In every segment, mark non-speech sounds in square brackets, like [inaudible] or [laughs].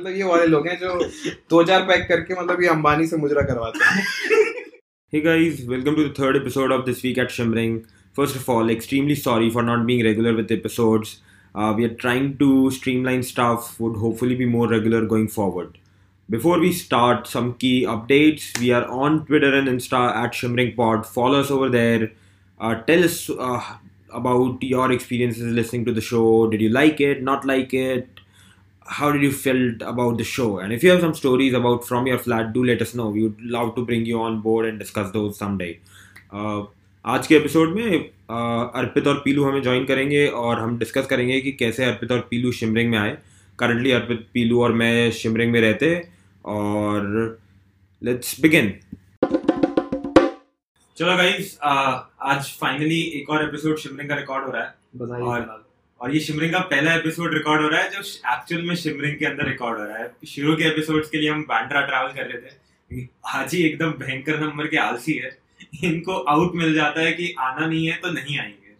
मतलब ये वाले लोग हैं जो दो चार पैक करके मतलब ये अंबानी से मुजरा करवाते हैं Hey guys, welcome to the third episode of this week at Shimmering. First of all, extremely sorry for not being regular with episodes. Uh, we are trying to streamline stuff, would hopefully be more regular going forward. Before we start, some key updates. We are on Twitter and Insta at Shimmering Pod. Follow us over there. Uh, tell us uh, about your experiences listening to the show. Did you like it? Not like it? How did you felt about the show and if you have some stories about from your flat do let us know we would love to bring you on board and discuss those someday uh, आज के episode में uh, अर्पित और पीलू हमें join करेंगे और हम discuss करेंगे कि कैसे अर्पित और पीलू शिमरिंग में आए करंटली अर्पित पीलू और मैं शिमरिंग में रहते हैं और लेट्स बिगिन चलो गाइस आज फाइनली एक और एपिसोड शिमरिंग का रिकॉर्ड हो रहा है और-। और ये शिमरिंग का पहला एपिसोड रिकॉर्ड हो रहा है जो एक्चुअल में शिमरिंग के अंदर रिकॉर्ड हो रहा है। शुरू के एपिसोड्स के लिए हम बांद्रा ट्रैवल कर रहे थे। हाजी एकदम भयंकर नंबर के आलसी है। इनको आउट मिल जाता है कि आना नहीं है तो नहीं आएँगे।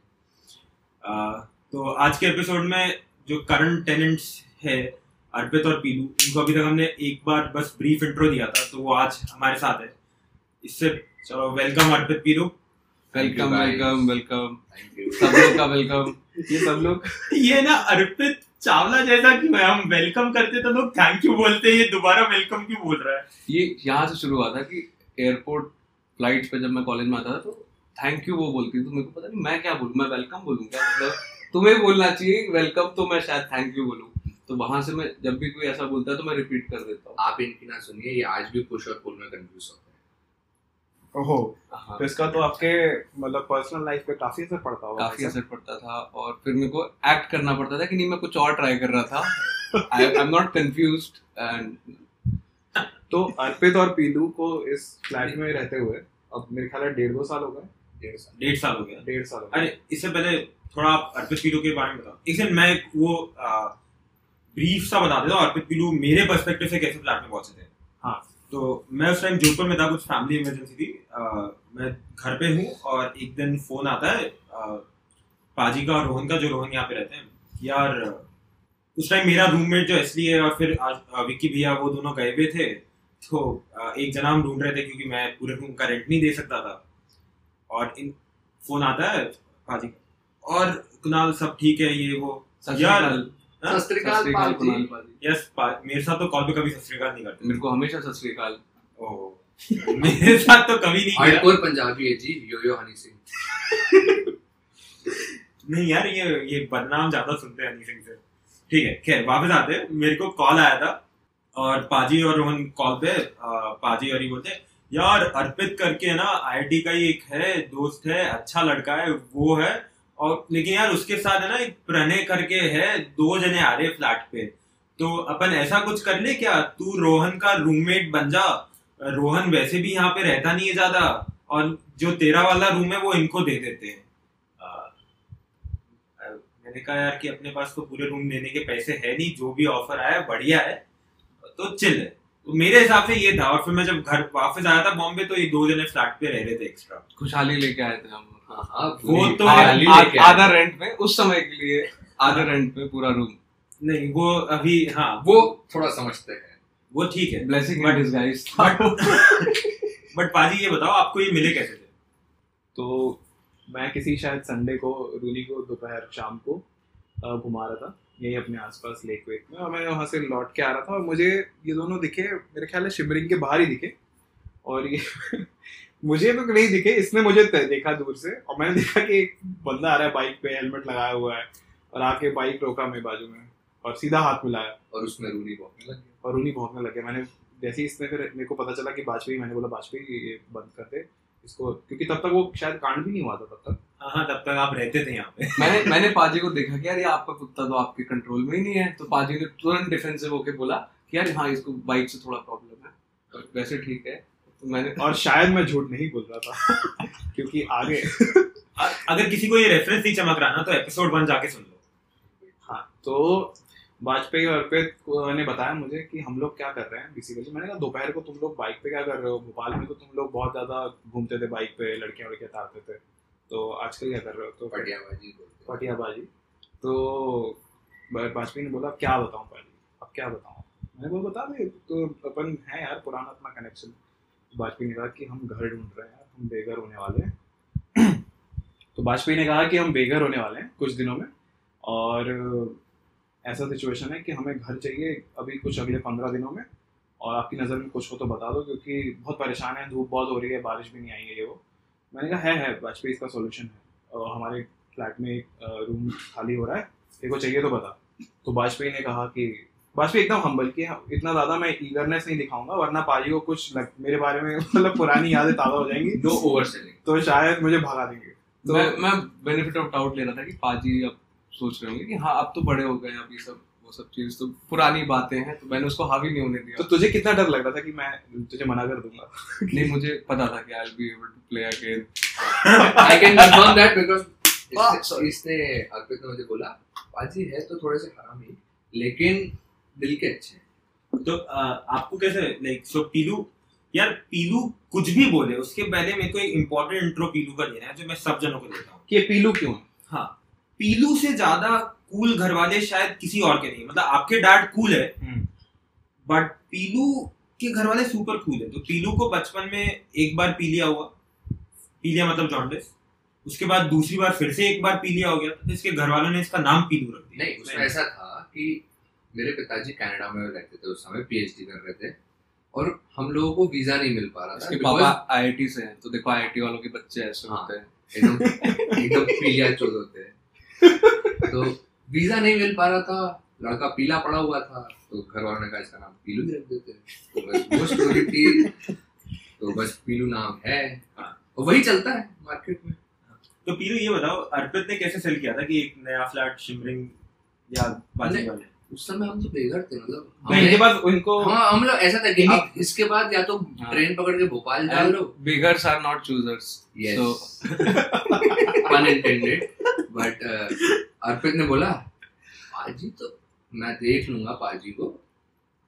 आ, तो आज के एपिसोड में जो करंट टेनेंट्स है अर्पित और पीलू इनको अभी तक हमने एक बार बस ब्रीफ इंट्रो दिया था तो वो आज हमारे साथ है। इससे चलो welcome Arpit Pilu. Welcome welcome welcome सब लोग का वेलकम ये सब लोग? [laughs] ये ना अर्पित चावला जैसा क्यों है हम वेलकम करते तो लोग थैंक यू बोलते हैं ये दोबारा वेलकम क्यों बोल रहा है? ये यहाँ से शुरू हुआ था कि एयरपोर्ट फ़्लाइट पे जब मैं कॉलेज में आता था तो थैंक यू वो बोलती तो मेरे को पता नहीं मैं क्या बोलूँ मैं वेलकम बोलूँ क्या? मतलब तुम्हें बोलना चाहिए वेलकम तो मैं शायद थैंक यू बोलूँ। तो वहाँ से मैं जब भी कोई ऐसा बोलता है तो मैं रिपीट कर देता हूँ। आप इनकी ना सुनिए ये आज भी पुश और पुल में कंफ्यूज होते हैं। ओहो हाँ, तो इसका तो आपके मतलब पर्सनल लाइफ पे काफ़ी असर पड़ता होगा काफ़ी असर पड़ता था और फिर मेरे को एक्ट करना पड़ता था कि नहीं मैं कुछ और ट्राई कर रहा था। I am not confuse and तो अर्पित और पीलू को इस फ्लैट में रहते हुए अब मेरे ख्याल है डेढ़ दो साल हो गए। डेढ़ साल। डेढ़ साल हो गया। डेढ़ साल अरे इससे पहले थोड़ा आप अर्पित पीलू के बारे में बताओ। एक सेकंड मैं वो ब्रीफ सा बता देता हूँ अर्पित पीलू मेरे पर्सपेक्टिव से कैसे फ्लैट में पहुँचे थे। हाँ। तो मैं उस टाइम जोधपुर में था कुछ फैमिली इमरजेंसी थी। मैं घर पे हूँ और एक दिन फ़ोन आता है आ, पाजी का और रोहन का जो रोहन यहाँ पे रहते हैं यार उस टाइम मेरा रूममेट जो इसलिए और फिर आज विक्की भैया वो दोनों गए हुए थे तो आ, एक जना हम ढूंढ रहे थे क्योंकि मैं पूरे रूम का रेंट नहीं दे सकता था। और इन फ़ोन आता है पाजी का और कुणाल सब ठीक है ये वो यार हाँ? सत यस मेरे साथ तो कॉल पे कभी सब्सक्राइब नहीं करते। मेरे को हमेशा सत ओह मेरे साथ तो कभी नहीं किया हार्डकोर पंजाबी है जी यो यो हनी सिंह। नहीं यार ये ये बदनाम ज़्यादा सुनते हैं हनी सिंह से। ठीक है खैर वापस आते हैं। मेरे को कॉल आया था और पाजी और रोहन कॉल पे पाजी और ही बोलते यार अर्पित करके ना आईआईटी का ही एक है दोस्त है अच्छा लड़का है वो है और लेकिन यार उसके साथ है ना एक प्रणय करके है दो जने आ रहे फ्लैट पे। तो अपन ऐसा कुछ कर ले क्या? तू रोहन का रूममेट बन जा रोहन वैसे भी यहाँ पे रहता नहीं है ज़्यादा और जो तेरा वाला रूम है वो इनको दे देते हैं। मैंने कहा यार कि अपने पास तो पूरे रूम लेने के पैसे है नहीं जो भी ऑफ़र आया बढ़िया है तो चिल है। तो मेरे हिसाब से ये था और फिर मैं जब घर वापस आया था बॉम्बे तो ये दो जने फ्लैट पे रह रहे थे एक्स्ट्रा खुशहाली लेके आए थे हम। हाँ हाँ वो तो आधा रेंट में उस समय के लिए आधा रेंट में पूरा रूम नहीं वो अभी हाँ। वो थोड़ा समझते हैं। वो ठीक है। Blessing But- in disguise but but पाजी ये बताओ आपको ये मिले कैसे थे? तो मैं किसी शायद संडे को रूनी को दोपहर शाम को घुमा रहा था यही अपने आसपास लेक वेक में और मैं वहाँ से लौट के आ रहा था और मुझे ये दोनों दिखे मेरे ख्याल है शिमरिंग के बाहर ही दिखे और ये [laughs] मुझे तो नहीं दिखे इसने मुझे देखा दूर से और मैंने देखा कि एक बंदा आ रहा है बाइक पे हेलमेट लगाया हुआ है और आके बाइक रोका मेरे बाजू में और सीधा हाथ मिलाया। और उसमें रूनी भौंकने लग गया। और उन्हीं भौंकने लगे। मैंने जैसे ही इसने फिर मेरे को पता चला कि वाजपेयी मैंने बोला वाजपेयी ये बंद कर दे इसको। क्योंकि तब तक वो शायद कांड भी नहीं हुआ था तब तक। हाँ हाँ तब तक आप रहते थे यहाँ पे। [laughs] मैंने मैंने पाजी को देखा कि यार ये आपका कुत्ता तो आपके कंट्रोल में ही नहीं है। तो पाजी ने तुरंत डिफेंसिव होके बोला कि यार हाँ इसको बाइक से थोड़ा प्रॉब्लम है। और वैसे ठीक है। तो मैंने और शायद मैं झूठ नहीं बोल रहा था [laughs] क्योंकि आगे अगर किसी को ये रेफरेंस नहीं चमक रहा ना तो एपिसोड वन जाके सुन लो। हाँ तो वाजपेयी और अर्पित ने बताया मुझे कि हम लोग क्या कर रहे हैं बेसिकली मैंने कहा दोपहर को तुम लोग बाइक पे क्या कर रहे हो? भोपाल में तो तुम लोग बहुत ज़्यादा घूमते थे बाइक पे लड़कियाँ वड़कियाँ तारते थे। तो आजकल क्या कर रहे हो? तो पटियाबाजी पटियाबाजी। तो वाजपेयी ने बोला क्या बताऊँ पाजी अब क्या बताऊँ? मैंने बोला बता दे तो अपन है यार पुराना अपना कनेक्शन वाजपेयी ने कहा कि हम घर ढूंढ रहे हैं यार हम बेघर होने वाले हैं। [clears throat] तो वाजपेयी ने कहा कि हम बेघर होने वाले हैं कुछ दिनों में और ऐसा सिचुएशन है कि हमें घर चाहिए अभी कुछ अगले पंद्रह दिनों में और आपकी नज़र में कुछ हो तो बता दो क्योंकि बहुत परेशान है धूप बहुत हो रही है बारिश भी नहीं आई है ये वो। मैंने कहा है है वाजपेयी इसका सोल्यूशन है। और हमारे फ्लैट में एक रूम खाली हो रहा है देखो चाहिए तो बता। तो वाजपेयी ने कहा कि वाजपेयी एकदम हम्बल कि इतना ज़्यादा मैं ईगरनेस नहीं दिखाऊँगा वरना पाजी को कुछ लग, मेरे बारे में मतलब पुरानी यादें ताज़ा हो जाएँगी। नो ओवर तो शायद मुझे भगा देंगे। तो मैं मैं बेनिफिट ऑफ़ डाउट ले रहा था कि पाजी अब सोच रहे होंगे कि हाँ अब तो बड़े हो गए अब ये सब वो सब चीज़ तो पुरानी बातें हैं तो मैंने उसको हावी नहीं होने दिया। तो तुझे कितना डर लग रहा था कि मैं तुझे मना कर दूँगा? नहीं मुझे पता था कि I be able to play again I can confirm that because इसने अर्पित ने मुझे बोला पाजी है तो थोड़े से हरामी लेकिन दिल के अच्छे तो आपको कैसे लाइक सो पीलू यार पीलू कुछ भी बोले उसके पहले मेरे को एक इम्पोर्टेंट इंट्रो पीलू का देना है जो मैं सब जनों को देता हूँ। कि ये पीलू क्यों हाँ पीलू से ज़्यादा कूल घर वाले शायद किसी और के नहीं मतलब आपके डैड कूल है बट पीलू के घर वाले सुपर कूल है। तो पीलू को बचपन में एक बार पी लिया हुआ पी लिया मतलब जॉन्डिस उसके बाद दूसरी बार फिर से एक बार पी लिया हो गया तो इसके घर वालों ने इसका नाम पीलू रख दिया। नहीं उसमें ऐसा था कि मेरे पिताजी कनाडा में रहते थे उस समय पीएचडी कर रहे थे और हम लोगों को वीज़ा नहीं मिल पा रहा था। पापा आईआईटी से हैं तो देखो आईआईटी वालों के बच्चे ऐसे हाँ। होते हैं। एकदम एकदम पीलिया चोद होते हैं। [laughs] तो वीज़ा नहीं मिल पा रहा था लड़का पीला पड़ा हुआ था तो घर वालों ने कहा इसका नाम पीलू ही रख देते तो बस वो स्टोरी थी। तो बस पीलू नाम है। और वही चलता है मार्केट में। तो पीलू ये बताओ अर्पित ने कैसे सेल किया था कि एक नया फ्लैट शिमरिंग या बाजी वाले? उस समय हम तो बेघर थे मतलब नहीं इनके पास उनको हाँ हम लोग ऐसा था कि आप इसके बाद या तो हाँ। ट्रेन पकड़ के भोपाल जा लो beggars are not choosers. So- [laughs] pun intended. But Arpit ने बोला पाजी तो मैं देख लूँगा पाजी को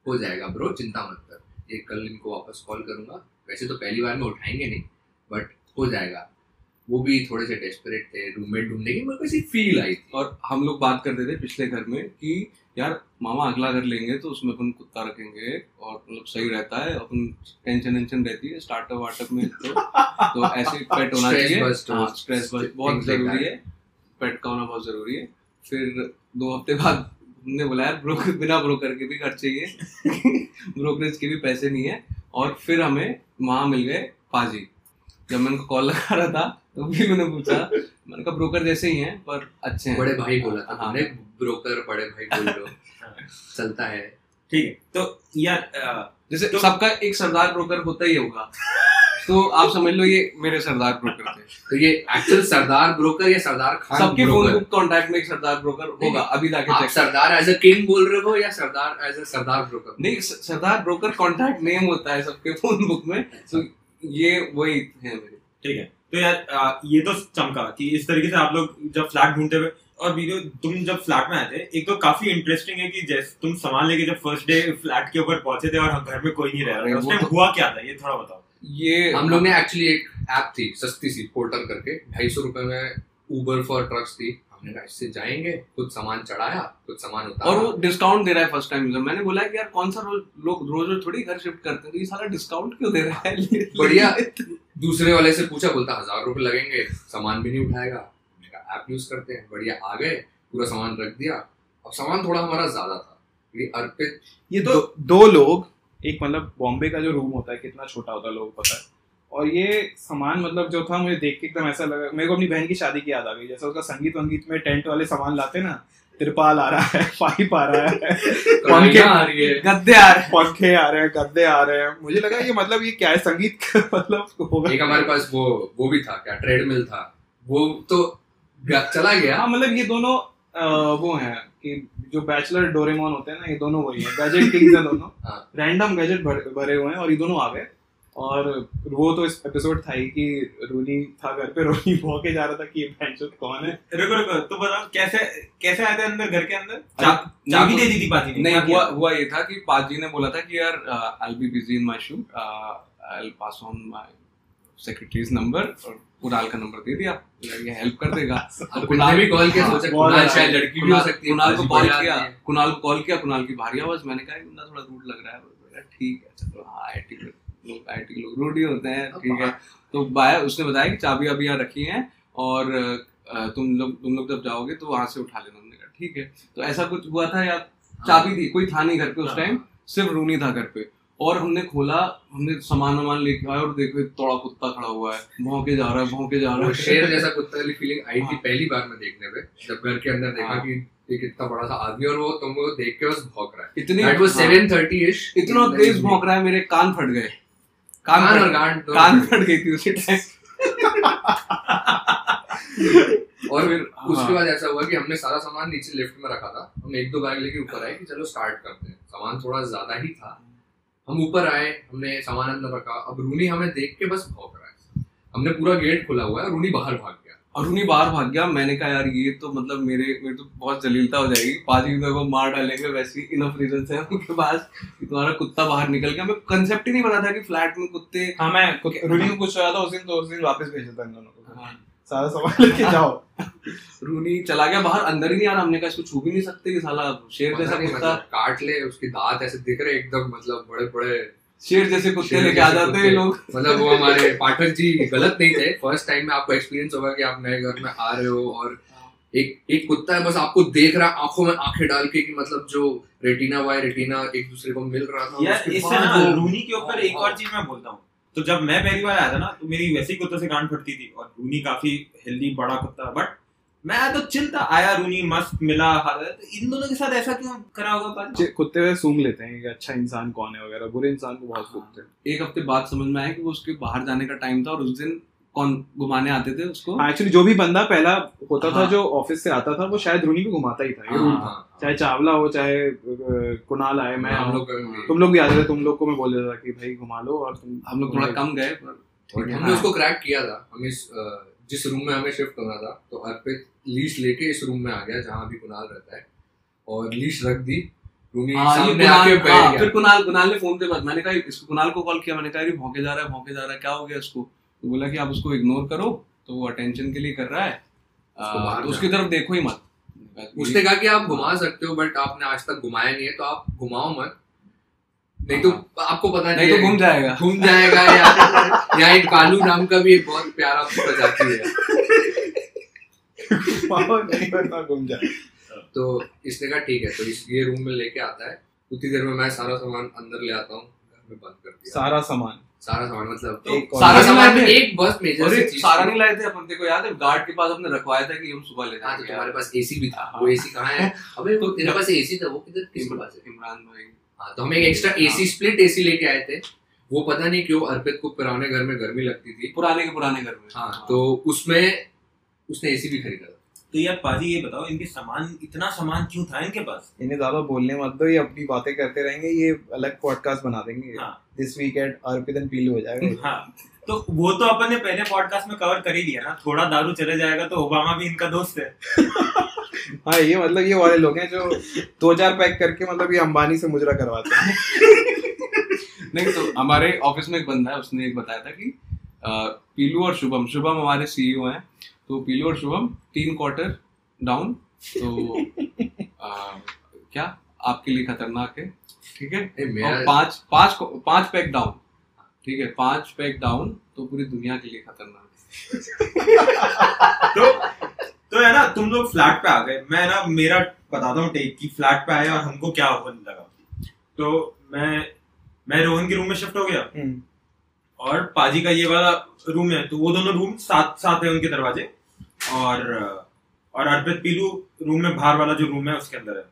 हो जाएगा ब्रो चिंता मत कर। एक कल इनको वापस कॉल करूँगा। वैसे तो पहली बार में उठाएँगे नहीं बट हो जाएगा। वो भी थोड़े से डेस्परेट थे रूममेट ढूँढने की मेरे को ऐसी फील आई थी। और हम लोग बात करते थे पिछले घर में कि यार मामा अगला घर लेंगे तो उसमें अपन कुत्ता रखेंगे और मतलब सही रहता है अपन टेंशन वेंशन रहती है स्टार्टअप वार्टअप में तो तो ऐसे पेट होना चाहिए। हाँ स्ट्रेस बस्ट बहुत ज़रूरी है। पेट का होना बहुत ज़रूरी है। फिर दो हफ़्ते बाद हमने बुलाया ब्रोकर बिना ब्रोकर के भी घर चाहिए [laughs] ब्रोकरेज के भी पैसे नहीं है। और फिर हमें वहाँ मिल गए पाजी। जब मैं उनको कॉल लगा रहा था तो भी मैंने पूछा। मैंने कहा ब्रोकर जैसे ही हैं पर अच्छे हैं। बड़े भाई बोला था हाँ। ब्रोकर बड़े भाई बोल लो। चलता है। ठीक है। तो यार जैसे तो- सबका एक सरदार ब्रोकर होता ही होगा। तो आप समझ लो ये मेरे सरदार ब्रोकर थे। तो ये एक्चुअल सरदार ब्रोकर या सरदार खान सबके फ़ोन बुक कॉन्टैक्ट में एक सरदार ब्रोकर होगा अभी जाके आप check Sardar as a king बोल रहे हो या सरदार एज अ सरदार ब्रोकर? नहीं सरदार ब्रोकर कॉन्टैक्ट नेम होता है सबके फ़ोन बुक में तो ये वही है मेरे। ठीक है। तो यार ये तो चमका कि इस तरीके से आप लोग जब फ्लैट ढूंढते हुए और वीडियो तुम जब फ्लैट में आए थे एक तो काफ़ी इंटरेस्टिंग है कि जैसे तुम सामान लेके जब फ़र्स्ट डे फ्लैट के ऊपर पहुँचे थे और घर में कोई नहीं रह रहा था। उस टाइम तो- हुआ क्या था? ये थोड़ा बताओ। ये हम लोग ने एक्चुअली एक ऐप थी सस्ती सी पोर्टर करके ढाई सौ रुपए में उबर फॉर ट्रक्स थी। हमने कहा इससे जाएँगे कुछ सामान चढ़ाया कुछ सामान उतारा। और वो डिस्काउंट दे रहा है फ़र्स्ट टाइम यूज़र मैंने बोला कि यार कौन सा रोज लोग रोज रोज थोड़ी घर शिफ्ट करते हैं? तो ये सारा डिस्काउंट क्यों दे रहा है? [laughs] बढ़िया। दूसरे वाले से पूछा बोलता हज़ार रुपए लगेंगे सामान भी नहीं उठाएगा। हमने कहा ऐप यूज़ करते हैं। बढ़िया आ गए पूरा सामान रख दिया। अब सामान थोड़ा हमारा ज़्यादा था अर्पित ये दो दो लोग एक मतलब बॉम्बे का जो रूम होता है कितना छोटा होता है लोगों को पता है। और ये सामान मतलब जो था मुझे देख के एकदम ऐसा लगा मेरे को अपनी बहन की शादी की याद आ गई। जैसे उसका संगीत वंगीत में टेंट वाले सामान लाते ना तिरपाल आ रहा है पाइप आ रहा है [laughs] कढ़ाइयाँ आ रही है। गद्दे आ रहे हैं। पंखे आ रहे हैं गद्दे आ रहे हैं। मुझे लगा ये मतलब ये क्या है संगीत का [laughs] मतलब होगा एक हमारे पास वो वो भी था क्या ट्रेडमिल था। वो तो चला गया। हाँ मतलब ये दोनों वो हैं कि जो बैचलर डोरेमोन होते हैं ना ये दोनों वही हैं। गैजेट किंग्स हैं दोनों। हाँ। रैंडम गैजेट भरे भरे हुए हैं और ये दोनों आ गए। और वो तो इस एपिसोड था ही कि रूनी था घर पे रूनी भौके जा रहा था कि ये भैंसो कौन है। रुको रुको तो बताओ कैसे कैसे आए थे अंदर घर के अंदर? चाबी दे दी थी पाजी ने। नहीं हुआ हुआ ये था कि पाजी ने बोला था कि यार I be busy in my shoot I will pass on my secretary's number और कुणाल का नंबर दे दिया। ये हेल्प कर देगा। [laughs] अब कुणाल भी कॉल किया हाँ, सोचा कुणाल। शायद लड़की भी हो सकती है। कुणाल को कॉल किया। कुणाल को कॉल किया कुणाल की भारी आवाज़। मैंने कहा बंदा थोड़ा रूट लग रहा है। बोला, ठीक है चलो हाँ आई टी लोग आई टी लोग ही होते हैं ठीक है। तो बाया उसने बताया कि चाबी अभी यहाँ रखी है और तुम लोग तुम लोग जब जाओगे तो वहाँ से उठा लेना। हमने कहा ठीक है। तो ऐसा कुछ हुआ था या चाबी थी? कोई था नहीं घर पे उस टाइम सिर्फ़ रूनी था घर पे। और हमने खोला हमने सामान वामान लेके आए और देखो एक तोड़ा कुत्ता खड़ा हुआ है। भौंके जा रहा है भौंके जा रहा है। शेर जैसा कुत्ता वाली फीलिंग आई थी हाँ। पहली बार में देखने पे जब घर के अंदर देखा हाँ। कि ये कितना बड़ा सा आदमी और वो तुमको देख के बस भौंक रहा है। इतनी वाज हाँ, 7:30 इश इतना तेज भौंक रहा है मेरे कान फट गए। कान और गांड कान फट गई थी उसी टाइम [laughs] और फिर, उसके हाँ। बाद ऐसा हुआ कि हमने सारा सामान नीचे लिफ्ट में रखा था। हम एक दो बैग लेके ऊपर आए कि चलो स्टार्ट करते हैं। सामान थोड़ा ज़्यादा ही था। हम ऊपर आए हमने सामान अंदर रखा अब रूनी हमें देख के बस भौंक रहा है। हमने पूरा गेट खुला हुआ है रूनी बाहर भाग गया। और रूनी बाहर भाग गया। मैंने कहा यार ये तो मतलब मेरे मेरे तो बहुत जलीलता हो जाएगी। पाजी मेरे को मार डालेंगे वैसे ही इनफ रीजन है उनके पास कि तुम्हारा कुत्ता बाहर निकल गया। हमें कंसेप्ट ही नहीं पता था कि फ्लैट में कुत्ते हाँ मैं रूनी को कुछ हुआ था उस दिन तो उस दिन वापस भेज देता इन दोनों को। हाँ, सारा सामान लेके जाओ। [laughs] रूनी चला गया बाहर अंदर ही नहीं आ रहा हमने कहा इसको छू भी नहीं सकते कि साला शेर जैसा नहीं कुत्ता। मतलब काट ले उसके दांत ऐसे दिख रहे एकदम मतलब बड़े बड़े शेर जैसे कुत्ते लेके आ जाते हैं लोग। मतलब वो [laughs] हमारे पाठक जी गलत नहीं थे। फ़र्स्ट टाइम में आपको एक्सपीरियंस होगा कि आप नए घर में आ रहे हो और एक एक कुत्ता है बस आपको देख रहा है आँखों में आँखें डाल के कि मतलब जो रेटिना बाय रेटिना एक दूसरे को मिल रहा था। यार इससे ना रूनी के ऊपर एक और चीज़ मैं बोलता हूँ। तो जब मैं पहली बार आया था ना तो मेरी वैसे ही कुत्ते से गांड फटती थी और रूनी काफ़ी हेल्दी बड़ा कुत्ता बट मैं आया तो चिंता था। आया रूनी मस्त मिला तो इन दोनों के साथ ऐसा क्यों करा होगा पाजी? कुत्ते से सूंघ लेते हैं कि अच्छा इंसान कौन है वगैरह। बुरे इंसान को बहुत सूंघते हैं। एक हफ़्ते बाद समझ में आया कि वो उसके बाहर जाने का टाइम था और उस दिन कौन घुमाने आते थे उसको? हाँ एक्चुअली जो भी बंदा पहला होता हाँ. था हाँ। जो ऑफ़िस से आता था वो शायद रूनी को घुमाता ही था हाँ, हाँ, हाँ। चाहे चावला हो चाहे कुणाल आए मैं हम लोग तुम लोग भी आते थे तुम लोग को मैं बोल देता था कि भाई घुमा लो और तुम हम लोग थोड़ा कम गए है, हमने हाँ। उसको क्रैक किया था। हम इस जिस रूम में हमें शिफ्ट होना था तो अर्पित लीश लेके इस रूम में आ गया जहाँ अभी कुणाल रहता है। और लीश रख दी। हाँ, हाँ, फिर कुणाल कुणाल ने फ़ोन पे बात। मैंने कहा इसको कुणाल को कॉल किया। मैंने कहा भौके जा रहा है भौके जा रहा है। क्या हो गया इसको? तो बोला कि आप उसको इग्नोर करो तो वो अटेंशन के लिए कर रहा है। आ, तो उसकी तरफ़ देखो ही मत। उसने कहा कि आप घुमा सकते हो बट आपने आज तक घुमाया नहीं है तो आप घुमाओ मत। नहीं तो आपको पता नहीं तो घूम जाएगा। घूम जाएगा या यहाँ एक कालू नाम का भी एक बहुत प्यारा प्रजाति है। नहीं घूम जाए तो इसने कहा ठीक है तो इस ये रूम में लेके आता है। उतनी देर में मैं सारा सामान अंदर ले आता हूँ घर में बंद कर दिया। सारा सामान। सारा सामान मतलब तो एक सारा सारा सामान सामान एक बस मेजर सी सारा नहीं लाए थे अपन देखो याद है गार्ड के पास अपने रखवाया था कि हम सुबह हाँ तो तुम्हारे पास एसी भी था। वो एसी कहाँ है? अबे वो तेरे पास एसी था वो किधर किसके पास है? इमरान भाई। हाँ तो हम एक एक्स्ट्रा एसी स्प्लिट एसी लेके आए थे। वो पता नहीं क्यों अर्पित को पुराने घर में गर्मी लगती थी। पुराने के पुराने घर में। हाँ तो उसमें उसने एसी भी खरीदा तो यार पाजी ये बताओ इनके सामान इतना सामान क्यों था इनके पास? इन्हें ज़्यादा बोलने मत दो ये अपनी बातें करते रहेंगे ये अलग पॉडकास्ट बना देंगे। हाँ। This week at Arpit and Pilu हो जाएगा हाँ तो वो तो अपन ने पहले पॉडकास्ट में कवर कर ही लिया ना थोड़ा दारू चले जाएगा तो ओबामा भी इनका दोस्त है। [laughs] हाँ ये मतलब ये वाले लोग हैं जो दो चार पैक करके मतलब ये अंबानी से मुजरा करवाते हैं। [laughs] नहीं तो हमारे ऑफ़िस में एक बंदा है उसने एक बताया था कि पीलू और शुभम शुभम हमारे सीईओ हैं तो पीलू और शुभम तीन क्वार्टर डाउन तो [laughs] अ, क्या? आपके लिए खतरनाक है ठीक है? और पाँच पाँच पाँच पैक डाउन ठीक है? पाँच पैक डाउन तो पूरी दुनिया के लिए खतरनाक है। [laughs] तो तो है ना तुम लोग फ्लैट पे आ गए। मैं ना मेरा बताता हूँ टेक की फ्लैट पे आया और हमको क्या होने लगा। तो मैं मैं रोहन के रूम में शिफ्ट हो गया। हम्म, और पाजी का ये वाला रूम है तो वो दोनों रूम साथ साथ है उनके दरवाजे। और और अर्पित पीलू रूम में बाहर वाला जो रूम है उसके अंदर है।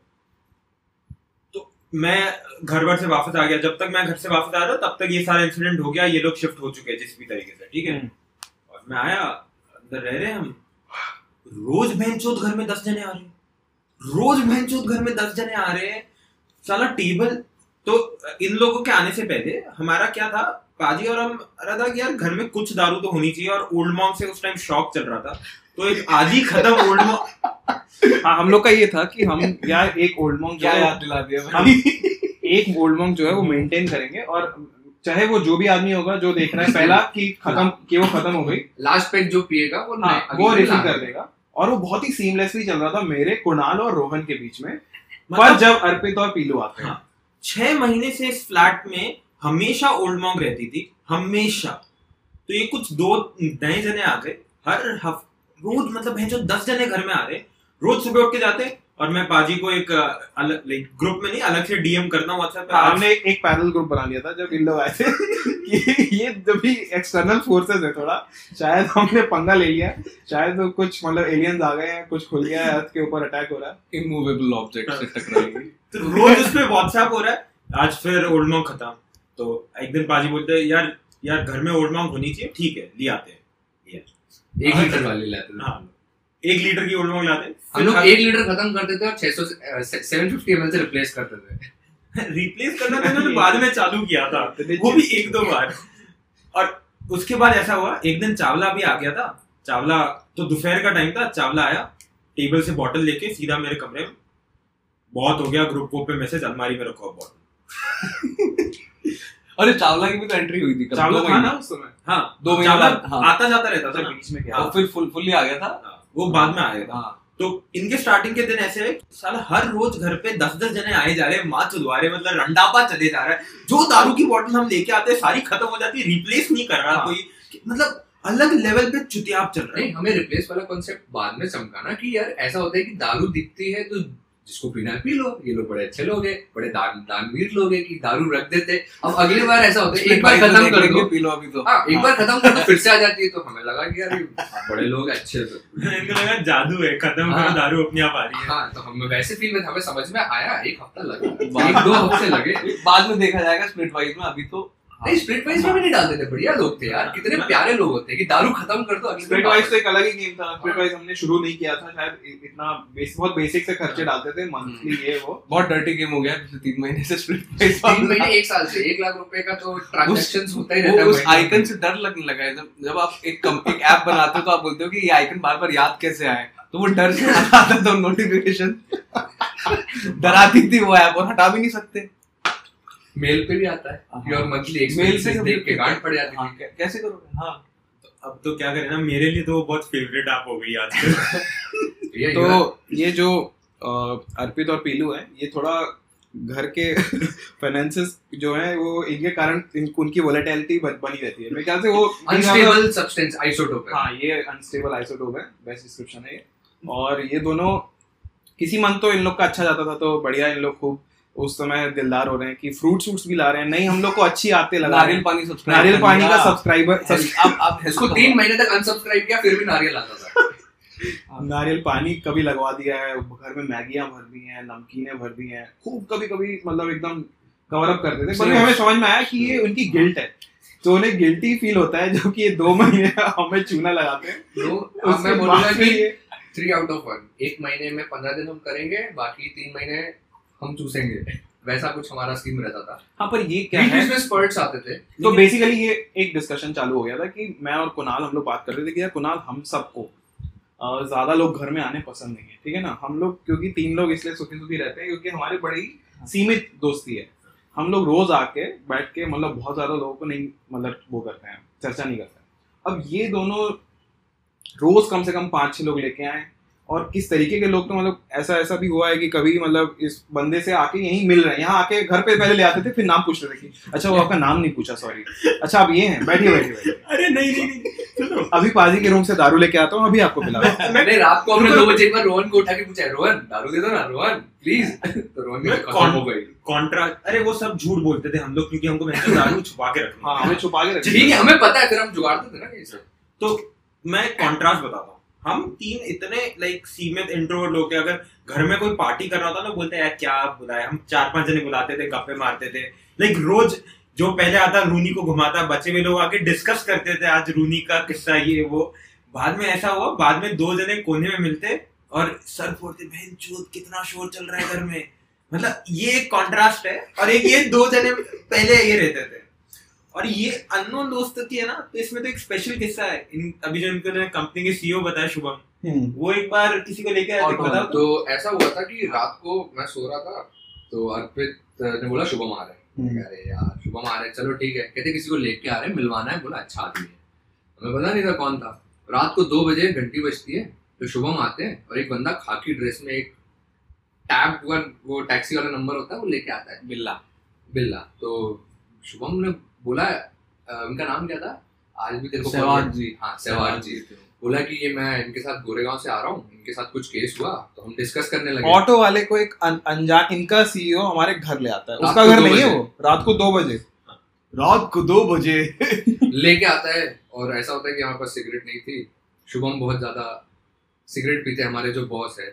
तो मैं घर भर से वापस आ गया। जब तक मैं घर से वापस आ रहा तब तक ये सारा इंसिडेंट हो गया। ये लोग शिफ्ट हो चुके हैं जिस भी तरीके से ठीक है? हम्म। और मैं आया अंदर रह रहे हम। रोज बहनचोद घर में दस जने आ रहे हैं। रोज बहनचोद घर में दस जने आ रहे हैं। साला टेबल तो इन लोगों के आने से पहले हमारा क्या था? पाजी और हम रहा था कि यार घर में कुछ दारू तो होनी चाहिए। और ओल्ड मॉन्ग से उस टाइम शॉक चल रहा था। तो एक आधी खत्म ओल्ड मॉन्ग हाँ हम लोग का ये था कि हम यार एक ओल्ड मॉन्ग क्या याद दिला दिया हम एक ओल्ड मॉन्ग जो है वो मेंटेन करेंगे और चाहे वो जो भी आदमी होगा जो देख रहा है पहला कि खत्म कि वो खत्म हो गई। लास्ट पैक जो पिएगा वो हाँ, वो रिफिल कर देगा। और वो बहुत ही सीमलेसली चल रहा था मेरे कुणाल और रोहन के बीच में। पर मतलब जब अर्पित और पीलू आते हैं। हाँ। छह महीने से इस फ्लैट में हमेशा ओल्ड मॉन्ग रहती थी हमेशा। तो ये कुछ दो नए जने आ गए हर हफ रोज मतलब है जो दस जने घर में आ रहे रोज सुबह उठ के जाते और मैं पाजी को एक अलग लाइक ग्रुप में नहीं अलग से डीएम करता हूँ व्हाट्सएप पे। हाँ, हमने एक पैरल ग्रुप बना लिया था जब इन लोग आए थे। कि [laughs] ये जब भी एक्सटर्नल फोर्सेस है थोड़ा। शायद हमने पंगा ले लिया। शायद तो कुछ मतलब एलियंस आ गए हैं कुछ खुल गया है अर्थ के ऊपर अटैक हो रहा है। इमूवेबल ऑब्जेक्ट से टकराएँगे [laughs] तो रोज उस पे व्हाट्सएप हो रहा है। आज फिर ओल्ड मॉन्ग खत्म। तो एक दिन पाजी बोलते हैं यार यार घर में ओल्ड मॉन्ग होनी चाहिए। ठीक है ले आते हैं। एक लीटर वाली लाते हाँ। एक लीटर की ओल्ड लाते हम लोग एक लीटर खत्म करते थे और 600 सेवन फिफ्टी एमएल से रिप्लेस करते थे। [laughs] रिप्लेस करना था मैंने बाद में चालू किया था। [laughs] तो वो भी एक दो बार। और उसके बाद ऐसा हुआ एक दिन चावला भी आ गया था। चावला तो दोपहर का टाइम था चावला आया टेबल से बॉटल लेके सीधा मेरे कमरे में। बहुत हो गया ग्रुप पे मैसेज अलमारी में रखो बॉटल [laughs] अरे चावला की भी तो एंट्री हुई थी? चावला था ना उस समय? हाँ दो महीने बाद, हाँ। आता जाता रहता था बीच में क्या? फिर फुल फुल्ली आ गया था हाँ, वो बाद में आएगा हाँ। तो इनके स्टार्टिंग के दिन ऐसे है साला हर रोज घर पे दस दस जने आए जा रहे हैं माँ चुदवा रहे मतलब रंडापा चले जा रहा है। जो दारू की बोतल हम लेके आते हैं सारी खत्म हो जाती है रिप्लेस नहीं कर रहा हाँ। कोई। मतलब अलग लेवल पे चुतियाप चल रहा है। हमें रिप्लेस वाला कॉन्सेप्ट बाद में चमका ना कि यार ऐसा होता है कि दारू दिखती है तो जिसको पीना है पी लो ये लोग बड़े अच्छे लोग हैं बड़े दान दानवीर लोग हैं कि दारू रख देते अब अगली बार ऐसा होता है एक बार खत्म कर दो। पी लो अभी तो। हाँ एक बार खत्म कर दो फिर से आ जाती है तो हमें लगा कि यार बड़े लोग अच्छे तो इनको लगा जादू है खत्म हाँ। करो दारू अपने आप आ रही है। हाँ तो हमें वैसे फील में था, हमें समझ में आया एक हफ़्ता लगा। एक दो हफ़्ते लगे। बाद में देखा जाएगा स्प्लिट वाइज में अभी तो नहीं स्प्लिट वाइज में भी नहीं डालते थे बढ़िया लोग थे यार। कितने प्यारे लोग होते हैं कि दारू खत्म कर दो स्प्लिट वाइज तो एक अलग ही गेम था। स्प्लिट वाइज हमने शुरू नहीं किया था शायद इतना बेस, बहुत बेसिक से खर्चे डालते थे मंथली ये वो। बहुत डर्टी गेम हो गया पिछले तीन महीने से स्प्लिट वाइज तीन महीने एक साल से एक लाख रुपए का तो ट्रांजेक्शन होता ही रहता है उस आइकन से डर लगने लगा है। जब जब आप एक एक ऐप बनाते हो तो आप बोलते हो कि ये आइकन बार बार याद कैसे आए तो वो डर से [laughs] आता था नोटिफिकेशन [laughs] डराती थी वो ऐप और हटा भी नहीं सकते। मेल पे भी आता है। योर मंथली मेल से एक्सपेंसेस देख के गांड पड़ जाती हाँ, है कैसे करोगे? हाँ। अब तो क्या करें ना मेरे लिए तो वो बहुत फेवरेट ऐप हो गई आजकल [laughs] [laughs] तो ये जो अर्पित और पीलू है ये थोड़ा घर के [laughs] फाइनेंसेस जो है वो इनके कारण इन, उनकी वोलेटिलिटी बनी रहती है। मेरे ख्याल से वो अनस्टेबल सब्सटेंस आइसोटोप है। हाँ ये अनस्टेबल आइसोटोप है बेस्ट डिस्क्रिप्शन है ये। और ये दोनों किसी मंथ तो इन लोग का अच्छा जाता था तो बढ़िया इन लोग खूब उस समय दिलदार हो रहे हैं कि फ्रूट सूट्स भी ला रहे हैं। नहीं हम लोग को अच्छी आते लगा नारियल हैं। पानी सब्सक्राइब नारियल पानी का सब्सक्राइबर अब अब इसको [laughs] तीन महीने तक अनसब्सक्राइब किया फिर भी नारियल आता था। नारियल पानी कभी लगवा दिया है। घर में मैगियाँ भर दी हैं नमकीनें भर दी हैं। खूब कभी कभी मतलब एकदम कवर अप करते थे पर हमें समझ में आया कि ये उनकी गिल्ट है। तो उन्हें गिल्टी फील होता है जो कि ये दो महीने हमें चूना लगाते हैं। अब उसके मैं बोलूँगा कि थ्री आउट ऑफ़ वन एक महीने में पंद्रह दिन हम करेंगे बाकी तीन महीने हम चूसेंगे। वैसा कुछ हमारा स्कीम रहता था। हाँ पर ये क्या है? बीच में स्पर्ट्स आते थे। तो बेसिकली ये एक डिस्कशन चालू हो गया था कि मैं और कुणाल हम लोग बात कर रहे थे कि यार कुणाल हम सबको ज़्यादा लोग घर में आने पसंद नहीं है ठीक है ना? हम लोग क्योंकि तीन लोग इसलिए सुखी सुखी रहते हैं क्योंकि हमारी बड़ी सीमित दोस्ती है। हम लोग रोज आके बैठ के मतलब बहुत ज़्यादा लोगों को नहीं मतलब वो करते हैं चर्चा नहीं करते हैं। अब ये दोनों रोज कम से कम पाँच छह लोग लेके आए और किस तरीके के लोग तो मतलब ऐसा ऐसा भी हुआ है कि कभी मतलब इस बंदे से आके यहीं मिल रहे हैं। यहाँ आके घर पे पहले ले आते थे फिर नाम पूछ रहे थे कि अच्छा वो आपका नाम नहीं पूछा सॉरी अच्छा आप ये हैं बैठिए बैठिए अरे नहीं नहीं नहीं अभी पाजी के रूम से दारू लेके आता हूँ अभी आपको पिला मैंने [laughs] रात को अपने दो बजे एक बार रोहन को उठा के पूछा रोहन दारू दे दो ना रोहन प्लीज़ [laughs] तो रोहन की हो गई। कॉन्ट्रास्ट अरे वो सब झूठ बोलते थे हम लोग क्योंकि हमको मैं दारू छुपा के रखना हाँ हमें छुपा के रखिए। ठीक है हमें पता है फिर हम जुगाड़ते थे ना कहीं से तो मैं कॉन्ट्रास्ट बताता हूँ। हम तीन इतने लाइक सीमित इंट्रोवर्ट लोग थे अगर घर में कोई पार्टी कर रहा था ना बोलते यार, क्या बुलाए हम चार पाँच जने बुलाते थे, गप्पे मारते थे। लाइक रोज जो पहले आता, रूनी को घुमाता बचे हुए लोग आके डिस्कस करते थे, आज रूनी का किस्सा ये, वो। बाद में ऐसा हुआ, बाद में दो जने कोने में मिलते और सर फोड़ते, बहन चोद कितना शोर चल रहा है घर में? मतलब ये एक कॉन्ट्रास्ट है और एक ये दो जने पहले ये रहते थे। और ये अननोन दोस्त की है ना? तो इसमें तो एक स्पेशल किस्सा है। इन अभी जो इनको कंपनी के सीईओ बताया शुभम हम्म। वो एक बार किसी को लेके आए थे बताओ तो ऐसा हुआ था कि रात को मैं सो रहा था तो अर्पित ने बोला शुभम आ रहा है। हम्म। अरे यार शुभम आ रहे हैं। चलो ठीक है। कहते किसी को लेके आ रहे हैं मिलवाना है। बोला अच्छा आदमी है। हमें पता नहीं था कौन था। रात को दो बजे घंटी बजती है तो शुभम आते हैं और एक बंदा खाकी ड्रेस में एक टैब वन वो टैक्सी वाला नंबर होता है वो लेके आता है बिल्ला बिल्ला। तो शुभम ने बोला उनका नाम क्या था? आज भी तेरे को सहवाग जी। हाँ सहवाग जी। बोला कि ये मैं इनके साथ गोरेगांव से आ रहा हूँ इनके साथ कुछ केस हुआ तो हम डिस्कस करने लगे। ऑटो वाले को एक अनजान इनका सीईओ हमारे घर ले आता है। उसका घर नहीं है वो रात को दो बजे। रात को दो बजे। [laughs] लेके आता है और ऐसा होता है कि हमारे पास सिगरेट नहीं थी। शुभम बहुत ज़्यादा सिगरेट पीते हमारे जो बॉस है।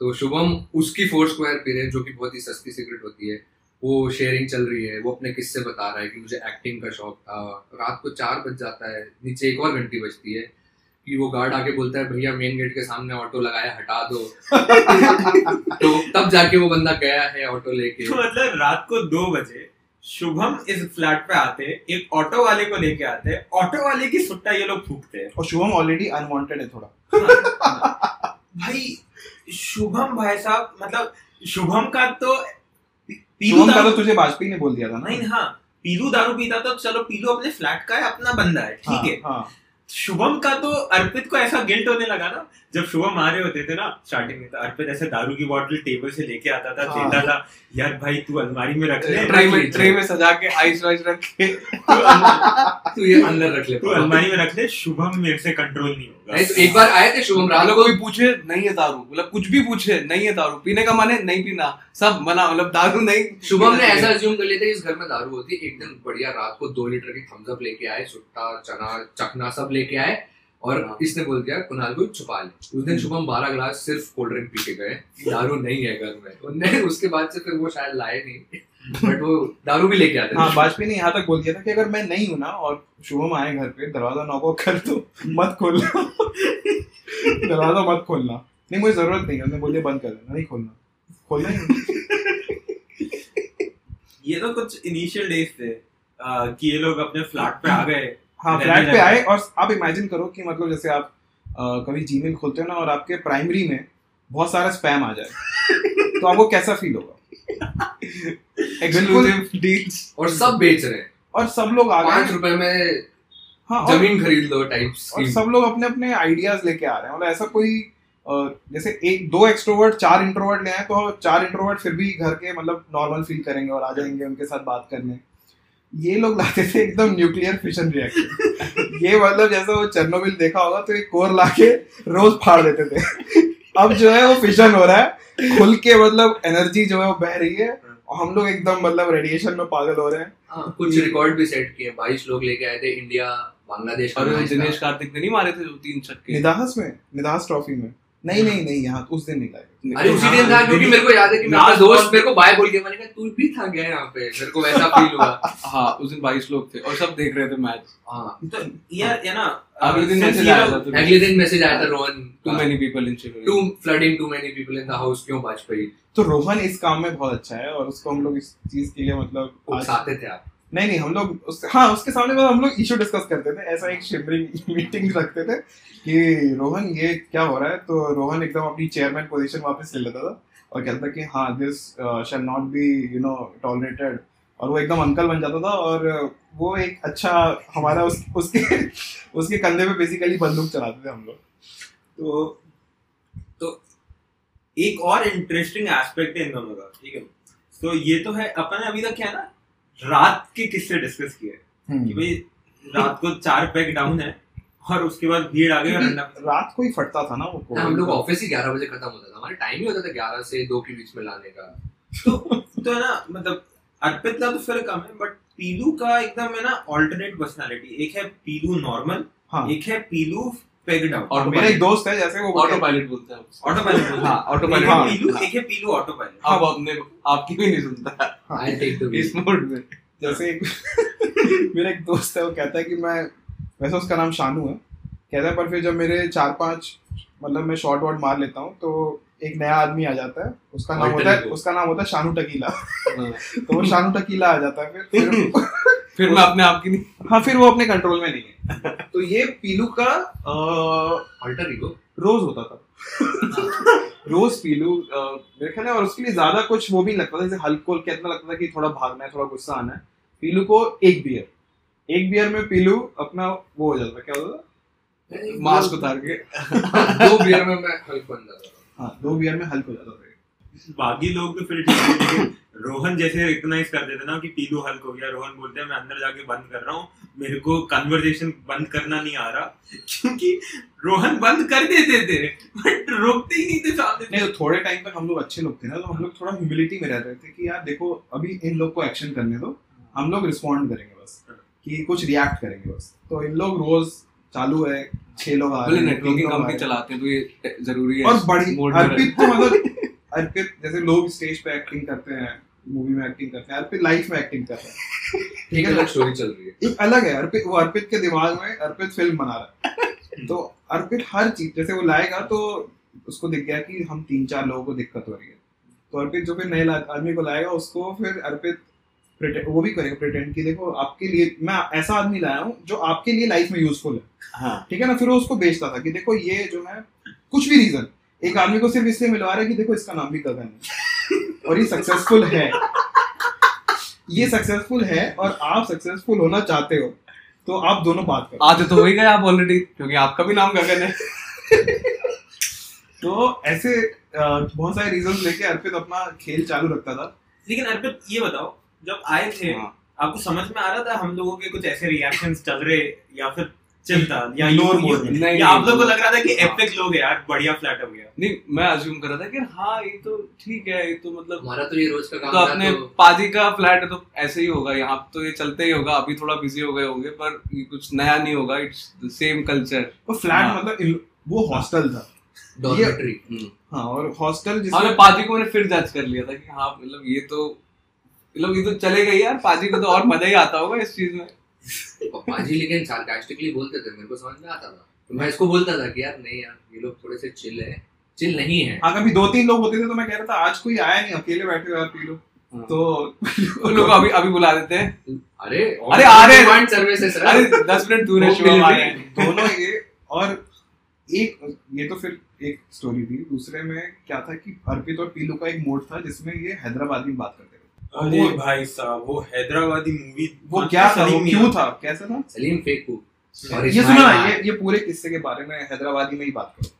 तो शुभम उसकी फोर स्क्वायर पी रहे हैं जो कि बहुत ही सस्ती सिगरेट होती है। वो शेयरिंग चल रही है वो अपने किस्से बता रहा है कि मुझे एक्टिंग का शौक था। रात को चार बज जाता है नीचे एक और घंटी बजती है कि वो गार्ड आके बोलता है भैया मेन गेट के सामने ऑटो लगाया हटा दो। [laughs] तो तब जाके वो बंदा गया है ऑटो लेके। तो मतलब रात को दो बजे शुभम इस फ्लैट पे आते एक ऑटो वाले को लेके आते ऑटो वाले की सुट्टा ये लोग फूकते हैं। और शुभम ऑलरेडी अनवांटेड है थोड़ा। [laughs] भाई शुभम भाई साहब मतलब शुभम का तो पीलू का दारू तो तुझे वाजपेयी ने बोल दिया था ना? नहीं हाँ पीलू दारू पीता था चलो पीलू अपने फ्लैट का है अपना बंदा है ठीक है हाँ, हाँ। शुभम का तो अर्पित को ऐसा गिल्ट होने लगा ना जब शुभम आ रहे होते थे ना स्टार्टिंग में तो अर्पित ऐसे दारू की बॉटल टेबल से लेके आता था हाँ। देता था यार भाई तू अलमारी में रख ले ट्रे में ट्रे में सजा के आइस वाइस रख के। तू ये अंदर रख ले तू अलमारी में रख ले शुभम मेरे से कंट्रोल नहीं होगा। नहीं, तो एक बार आए थे शुभम रात मतलब को भी पूछे नहीं है दारू? मतलब कुछ भी पूछे नहीं है दारू। पीने का माने नहीं पीना। सब मना मतलब दारू नहीं शुभम ने ऐसा अज्यूम कर लिया था इस घर में दारू होती है एक दिन बढ़िया रात को दो लीटर की थम्स अप लेके आए सुट्टा चना चखना सब लेके आए। और हाँ। इसने बोल दिया कुणाल को छुपा ले। उस हम्म। दिन शुभम बारह गिलास सिर्फ़ कोल्ड ड्रिंक पी के गए। दारू नहीं है घर में। उनने [laughs] उसके बाद से फिर वो शायद लाए नहीं। बट वो दारू भी लेके आते हाँ वाजपेयी ने यहाँ तक बोल दिया था कि अगर मैं नहीं हूँ ना और शुभम आए घर पे दरवाज़ा नॉक कर तो मत खोलना। दरवाज़ा मत खोलना। नहीं मुझे ज़रूरत नहीं है। बोलिए बंद कर देना। नहीं खोलना। खोलना ही [laughs] ये तो कुछ इनिशियल डेज़ थे। आ, कि ये लोग अपने फ्लैट पे आ गए। हाँ फ्लैट पे आए और आप इमेजिन करो कि मतलब जैसे आप अ, कभी जीमेल खोलते हो ना और आपके प्राइमरी में बहुत सारा स्पैम आ जाए [laughs] तो आपको कैसा फील होगा? और सब बेच रहे हैं। और सब लोग आ गए। रुपए में हाँ ज़मीन खरीद लो टाइप और सब लोग अपने अपने आइडियाज़ लेके आ रहे हैं। मतलब ऐसा कोई जैसे एक दो एक्सट्रोवर्ट चार इंट्रोवर्ट ले आए तो चार इंट्रोवर्ट फिर भी घर के मतलब नॉर्मल फील करेंगे और आ जाएँगे उनके साथ बात करने। ये लोग लाते थे एकदम न्यूक्लियर फिशन रिएक्शन ये मतलब जैसे वो चेरनोबिल देखा होगा तो एक कोर लाके रोज फाड़ देते थे। अब जो है वो फिशन हो रहा है। खुल के मतलब एनर्जी जो है वो बह रही है और हम लोग एकदम मतलब रेडिएशन में पागल हो रहे हैं। हाँ, कुछ रिकॉर्ड भी सेट किए। बाईस लोग लेके आए थे इंडिया बांग्लादेश और। दिनेश कार्तिक ने नहीं मारे थे जो तीन छक्के? निदाहस में निदाहस ट्रॉफी में। नहीं नहीं नहीं यहाँ उस दिन नहीं लाए अरे उसी हाँ, दिन था क्योंकि मेरे को याद है कि मेरा दोस्त मेरे को बाय बोल के मैंने कहा तू भी था गया यहाँ पे? मेरे को वैसा फील हुआ। [laughs] हाँ उस दिन बाईस लोग थे और सब देख रहे थे मैच। हाँ। तो यार ये ना अगले दिन मैसेज आया था अगले दिन मैसेज आया था Rohan. Too many people in to flooding too many people in the house क्यों वाजपेयी तो रोहन इस काम में बहुत अच्छा है और उसको हम लोग इस चीज़ के लिए मतलब उकसाते थे आप। नहीं नहीं हम लोग उस, हाँ उसके सामने हम लोग इशू डिस्कस करते थे ऐसा एक शिमरिंग मीटिंग [laughs] रखते थे कि रोहन ये क्या हो रहा है? तो रोहन एकदम अपनी चेयरमैन पोजीशन वापस ले लेता था और कहता था कि हाँ this shall not be you know tolerated और वो एकदम अंकल बन जाता था और वो एक अच्छा हमारा उस, उसके उसके कंधे पे बेसिकली बंदूक चलाते थे हम लोग। तो तो एक और इंटरेस्टिंग एस्पेक्ट है इन दोनों का ठीक है? तो ये तो है अपन अभी तक क्या है ना? रात के किस्से डिस्कस किए कि भाई रात को चार पैक डाउन है और उसके बाद भीड़ आ गई और रात को ही फटता था ना वो हम लोग ऑफ़िस ही ग्यारह बजे खत्म होता था। हमारा टाइम ही होता था ग्यारह से दो के बीच में लाने का। तो तो है ना मतलब अर्पित का तो फिर कम है बट पीलू का एकदम है ना ऑल्टरनेट पर्सनालिटी एक है पीलू नॉर्मल हाँ। एक है पीलू पेग डाउन ऑटो मेरा एक दोस्त है जैसे वो ऑटो पायलट बोलते हैं ऑटो पायलट हाँ। ऑटो एक हाँ, पीलू एक है पीलू ऑटो पायलट अब आपने आपकी भी नहीं सुनता। आई टेक द इस मोड में। जैसे [laughs] मेरा एक दोस्त है वो कहता है कि मैं वैसे उसका नाम शानू है। कहता है पर फिर जब मेरे चार पाँच मतलब मैं शॉर्ट वॉट मार लेता हूँ तो एक नया आदमी आ जाता है। उसका नाम होता है उसका नाम होता है शानू टकीला। हाँ। [laughs] तो वो शानू टकीला आ जाता है फिर। [laughs] फिर मैं अपने आप की नहीं। हाँ फिर वो अपने कंट्रोल में नहीं है। [laughs] तो ये पीलू का अल्टर ईगो रोज होता था। [laughs] रोज पीलू मेरे ख्याल और उसके लिए ज़्यादा कुछ वो भी लगता था। जैसे हल्को कितना लगता था कि थोड़ा भागना है थोड़ा गुस्सा आना है। पीलू को एक बियर एक बियर में पीलू अपना वो हो जाता क्या होता मास्क उतार के। [laughs] दो बियर में मैं हल्क बन जाता था। हाँ दो बियर में हल्क हो जाता था। बाकी लोग तो फिर ठीक रोहन जैसे रिकॉग्नाइज कर देते ना कि पीलू हल्क हो गया रोहन बोलते हैं मैं अंदर जाके बंद कर रहा हूँ मेरे को कन्वर्सेशन बंद करना नहीं आ रहा। [laughs] क्योंकि रोहन बंद कर देते थे बट रोकते ही नहीं थे सामने नहीं तो थोड़े टाइम तक हम लोग अच्छे लोग थे ना तो हम लोग थोड़ा ह्यूमिलिटी में रहते थे कि यार देखो अभी इन लोग को एक्शन करने दो हम लोग रिस्पॉन्ड करेंगे बस कि कुछ रिएक्ट करेंगे बस। तो इन लोग रोज चालू है छह लोग आ रहे हैं, नेटवर्किंग कंपनी चलाते हैं तो ये ज़रूरी है और बड़ी अर्पित तो मतलब [laughs] अर्पित जैसे लोग स्टेज पे एक्टिंग करते हैं मूवी में एक्टिंग करते हैं अर्पित लाइफ में एक्टिंग कर रहा है। [laughs] ठीक है अलग स्टोरी चल रही है। एक अलग है अर्पित वो अर्पित के दिमाग में अर्पित फ़िल्म बना रहा है। [laughs] तो अर्पित हर चीज़ जैसे वो लाएगा तो उसको दिख गया कि हम तीन चार लोगों को दिक्कत हो रही है। तो अर्पित जो फिर नए आदमी को लाएगा उसको फिर अर्पित वो भी करेगा प्रिटेंड कि देखो आपके लिए मैं ऐसा आदमी लाया हूँ जो आपके लिए लाइफ में यूजफुल है। हाँ। ठीक है ना? फिर वो उसको बेचता था कि देखो ये जो है कुछ भी रीजन एक आदमी को सिर्फ़ इसलिए मिलवा रहा है कि देखो इसका नाम भी गगन है। और ये सक्सेसफुल है। ये सक्सेसफुल है और आप सक्सेसफुल होना चाहते हो तो आप दोनों बात करो। आते तो हो ही गए आप ऑलरेडी क्योंकि आपका भी नाम गगन है। तो ऐसे बहुत सारे रीजन लेके अर्पित अपना खेल चालू रखता था। लेकिन अर्पित ये बताओ जब आए थे हाँ। आपको समझ में आ रहा था हम लोगों के कुछ ऐसे रिएक्शंस चल रहे या फिर चलता या Ignore ये- mode में। ये- नहीं, आप लोग को लग रहा था कि हाँ। एपिक लोग यार बढ़िया फ्लैट हो गया नहीं मैं अज्यूम कर रहा था कि हाँ ये तो ठीक है ये तो मतलब हमारा तो ये रोज का काम तो अपने तो पाजी का फ्लैट है तो ऐसे ही होगा यहाँ तो ये चलते ही होगा अभी थोड़ा बिज़ी हो गए होंगे पर कुछ नया नहीं होगा इट्स द सेम कल्चर तो फ्लैट। मतलब वो हॉस्टल था डॉर्मेटरी हाँ और हॉस्टल जिसमें पाजी को मैंने फिर जज कर लिया था कि हाँ मतलब ये तो मतलब ये तो चले गई यार पाजी को तो और मज़ा ही आता होगा इस चीज़ में पाजी लेकिन सार्कास्टिकली बोलते थे मेरे को समझ में आता था। तो मैं इसको बोलता था कि यार नहीं यार ये लोग थोड़े से चिल है। चिल नहीं है। हाँ कभी दो तीन लोग होते थे तो मैं कह रहा था आज कोई आया नहीं अकेले बैठे हो यार पी लो। हाँ। तो उन लोग अभी अभी बुला देते हैं। अरे अरे आ रहे हैं। सर्विसेज़ अरे दस मिनट दूर है शिवम आ रहे हैं। दोनों ये और एक ये तो फिर एक स्टोरी थी। दूसरे में क्या था कि अर्पित और पीलू का एक मोड था जिसमें ये हैदराबादी में बात करते अरे वो- भाई साहब वो हैदराबादी मूवी वो क्या था वो क्यों था? कैसा था सलीम? फेकू ये सुना ये ये पूरे किस्से के बारे में हैदराबादी में ही बात करो।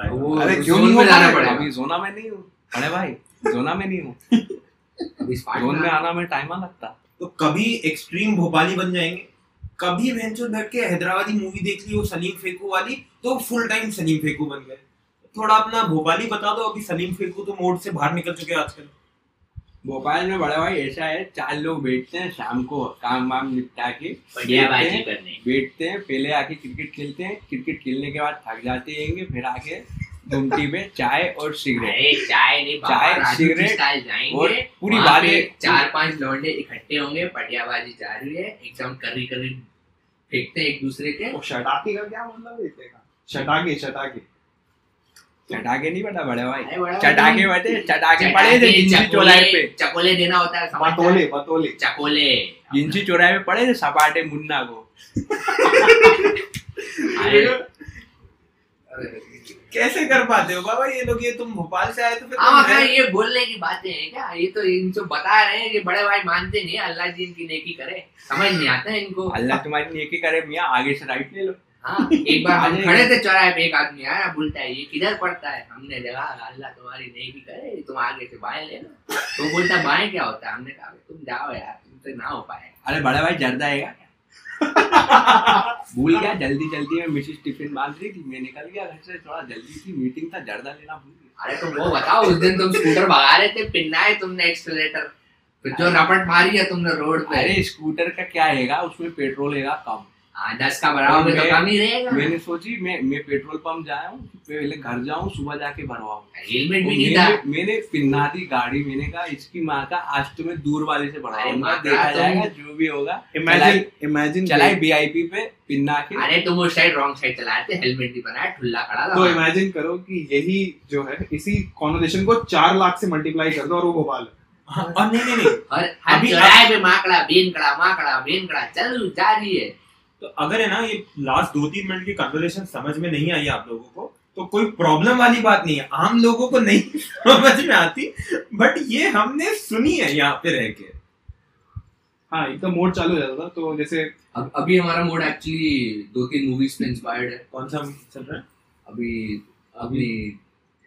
अरे वो अरे अरे क्यों नहीं हो जाना पड़ेगा। अभी जोना में नहीं हूँ। अरे भाई जोना में नहीं हूँ। [laughs] जोन में आना में टाइम आ लगता। तो कभी एक्सट्रीम भोपाली बन जाएँगे। कभी वेंचर बैठ के हैदराबादी मूवी देख ली वो सलीम फेकू वाली तो फुल टाइम सलीम फेकू बन गए। थोड़ा अपना भोपाली बता दो अभी सलीम फेकू तो मोड से बाहर निकल चुके हैं आजकल। भोपाल में बड़ा भाई ऐसा है चार लोग बैठते हैं शाम को काम वाम निपटा के बैठते हैं, करने। बैठते हैं पहले आके क्रिकेट खेलते हैं क्रिकेट खेलने के बाद थक जाते हैं फिर आके गुमटी में चाय और सिगरेट। चाय नहीं बाबा, चाय, सिगरेट और पूरी बातें चार पाँच लौंडे इकट्ठे होंगे पटियाबाजी जा रही है एकदम करी करी फेंकते हैं एक दूसरे के। वो शटाके का क्या मतलब है इसका? शटाके। चटाके नहीं बता बड़े भाई। चटाके बटे चटाके पड़े थे जिंची चौराहे पे। चकोले देना होता है है? बतौले चकोले जिंची चौराहे पे पड़े थे सपाटे मुन्ना को। अरे। कैसे कर पाते हो? बाबा ये लोग ये तुम भोपाल से आए तो फिर हाँ क्या ये बोलने की बातें हैं क्या? ये तो इनको बता रहे हैं कि बड़े भाई मानते नहीं अल्लाह जी इनकी नेकी करे। समझ नहीं आता है इनको। अल्लाह तुम्हारी नेकी करे मियाँ आगे से राइट ले लो। हाँ एक बार हम। खड़े थे चौराहे पे एक आदमी आया बोलता है ये किधर पड़ता है? हमने देखा अल्लाह तुम्हारी नेकी करे तुम आगे से बाएँ लेना तो वो बोलता बाएँ क्या होता है? हमने कहा तुम जाओ यार तुमसे ना हो पाएगा अरे बड़े भाई जर्दा है भूल गया जल्दी जल्दी में मिसिस टिफ़िन बाँध रही थी मैं निकल गया घर से थोड़ा जल्दी थी मीटिंग था जर्दा लेना भूल गया। अरे तो वो बताओ उस दिन तुम स्कूटर भगा रहे थे पिन्ना है तुमने एक्सलेटर तो जो रपट मारी है तुमने रोड पे। अरे स्कूटर का क्या हैगा उसमें पेट्रोल हैगा कम। दस का बढ़ाओगे तो कम ही रहेगा। मैंने सोची मैं मैं पेट्रोल पंप जाया हूँ पहले घर जाऊँ सुबह जाके भरवाऊँ। हेलमेट तो भी नहीं था। मैंने पिन्ना दी गाड़ी मैंने कहा इसकी माँ का आज तुम्हें दूर वाले से बढ़ाऊँगा देखा जाएगा जो भी होगा इमेजिन इमेजिन चलाए वीआईपी पे पिन्ना के। अरे तुम उस साइड रॉन्ग साइड चला रहे थे हेलमेट नहीं बनाया ठुल्ला खड़ा था तो इमेजिन करो कि यही जो है इसी कॉन्वर्सेशन को चार लाख से मल्टीप्लाई कर दो और वो भोपाल। है हाँ, और नहीं नहीं नहीं। और हर अभी- चौराहे पे माकड़ा बेन कड़ा माकड़ा बेन कड़ा चल जा रही है। तो अगर है ना ये लास्ट दो तीन मिनट की कन्वर्सेशन समझ में नहीं आई आप लोगों को तो कोई प्रॉब्लम वाली बात नहीं है। आम लोगों को नहीं [laughs] समझ में आती बट ये हमने सुनी है यहाँ पे रह के। हाँ एकदम मोड चालू हो जाता था तो जैसे अब अभी हमारा मोड एक्चुअली दो तीन मूवीज़ पे इंस्पायर्ड है। कौन सा चल रहा है? अभी अभी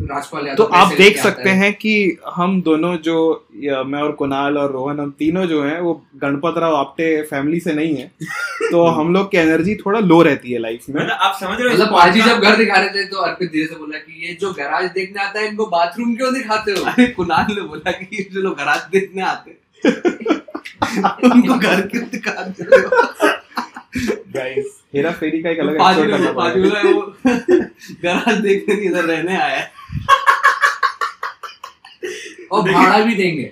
राजपाल यादव तो आप देख सकते हैं कि हम दोनों जो मैं और कुणाल और रोहन हम तीनों जो हैं वो गणपत राव आपटे फैमिली से नहीं है। [laughs] तो हम लोग की एनर्जी थोड़ा लो रहती है लाइफ में। मतलब आप समझ रहे हो मतलब पाजी जब घर दिखा रहे थे तो अर्पित धीरे से बोला कि ये जो गैराज देखने आता है इनको बाथरूम क्यों दिखाते हो? अरे कुणाल ने बोला कि ये जो लोग गराज देखने आते उनको घर क्यों दिखाते हो? गाइस हेरा फेरी का एक अलग एपिसोड करना पाजी पड़ेगा बोला वो [laughs] गराज देखने इधर रहने आया है। और भाड़ा भी देंगे।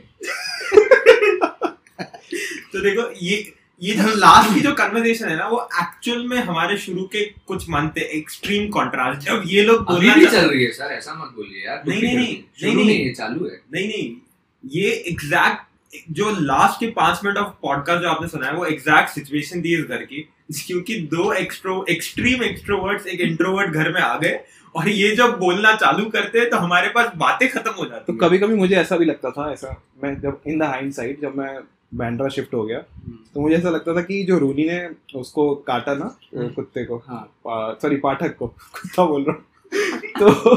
तो देखो ये ये जो लास्ट की जो कन्वर्सेशन है ना वो एक्चुअल में हमारे शुरू के कुछ मंथ एक्सट्रीम कॉन्ट्रास्ट जब ये लोग अभी बोलना भी चल रही है सर ऐसा मत बोलिए यार नहीं, नहीं, नहीं, शुरू नहीं, नहीं है चालू है। नहीं नहीं ये एग्जैक्ट जो लास्ट के पाँच मिनट ऑफ़ पॉडकास्ट जो आपने सुना है वो एग्जैक्ट सिचुएशन थी इस घर की क्योंकि दो एक्सट्रो एक्सट्रीम एक्सट्रोवर्ट्स एक इंट्रोवर्ट घर में आ गए और ये जब बोलना चालू करते हैं तो हमारे पास बातें खत्म हो जाती तो हैं। कभी कभी मुझे ऐसा भी लगता था ऐसा मैं जब इन द हाइंड साइड जब मैं बैंड्रा शिफ्ट हो गया तो मुझे ऐसा लगता था कि जो रूनी ने उसको काटा ना कुत्ते को हाँ। सॉरी पाठक को कुत्ता बोल रहा हूँ। [laughs] तो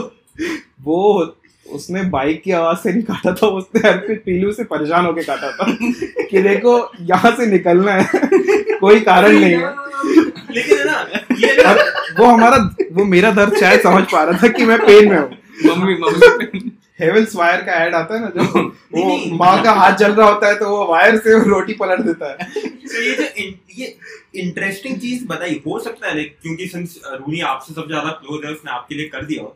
वो उसने बाइक की आवाज़ से नहीं काटा था उसने अर्पित पीलू से परेशान होके काटा था कि देखो यहाँ से निकलना है कोई कारण नहीं है। लेकिन है ना ये वो हमारा वो मेरा दर्द शायद समझ पा रहा था कि मैं पेन में हूँ। मम्मी मम्मी हेवल्स वायर का ऐड आता है ना जो वो माँ का हाथ जल रहा होता है तो वो वायर से वो रोटी पलट देता है। तो ये जो ये इंटरेस्टिंग चीज़ बताई हो सकता है क्योंकि सिंस रूनी आपसे सबसे ज़्यादा क्लोज है उसने आपके लिए कर दिया हो।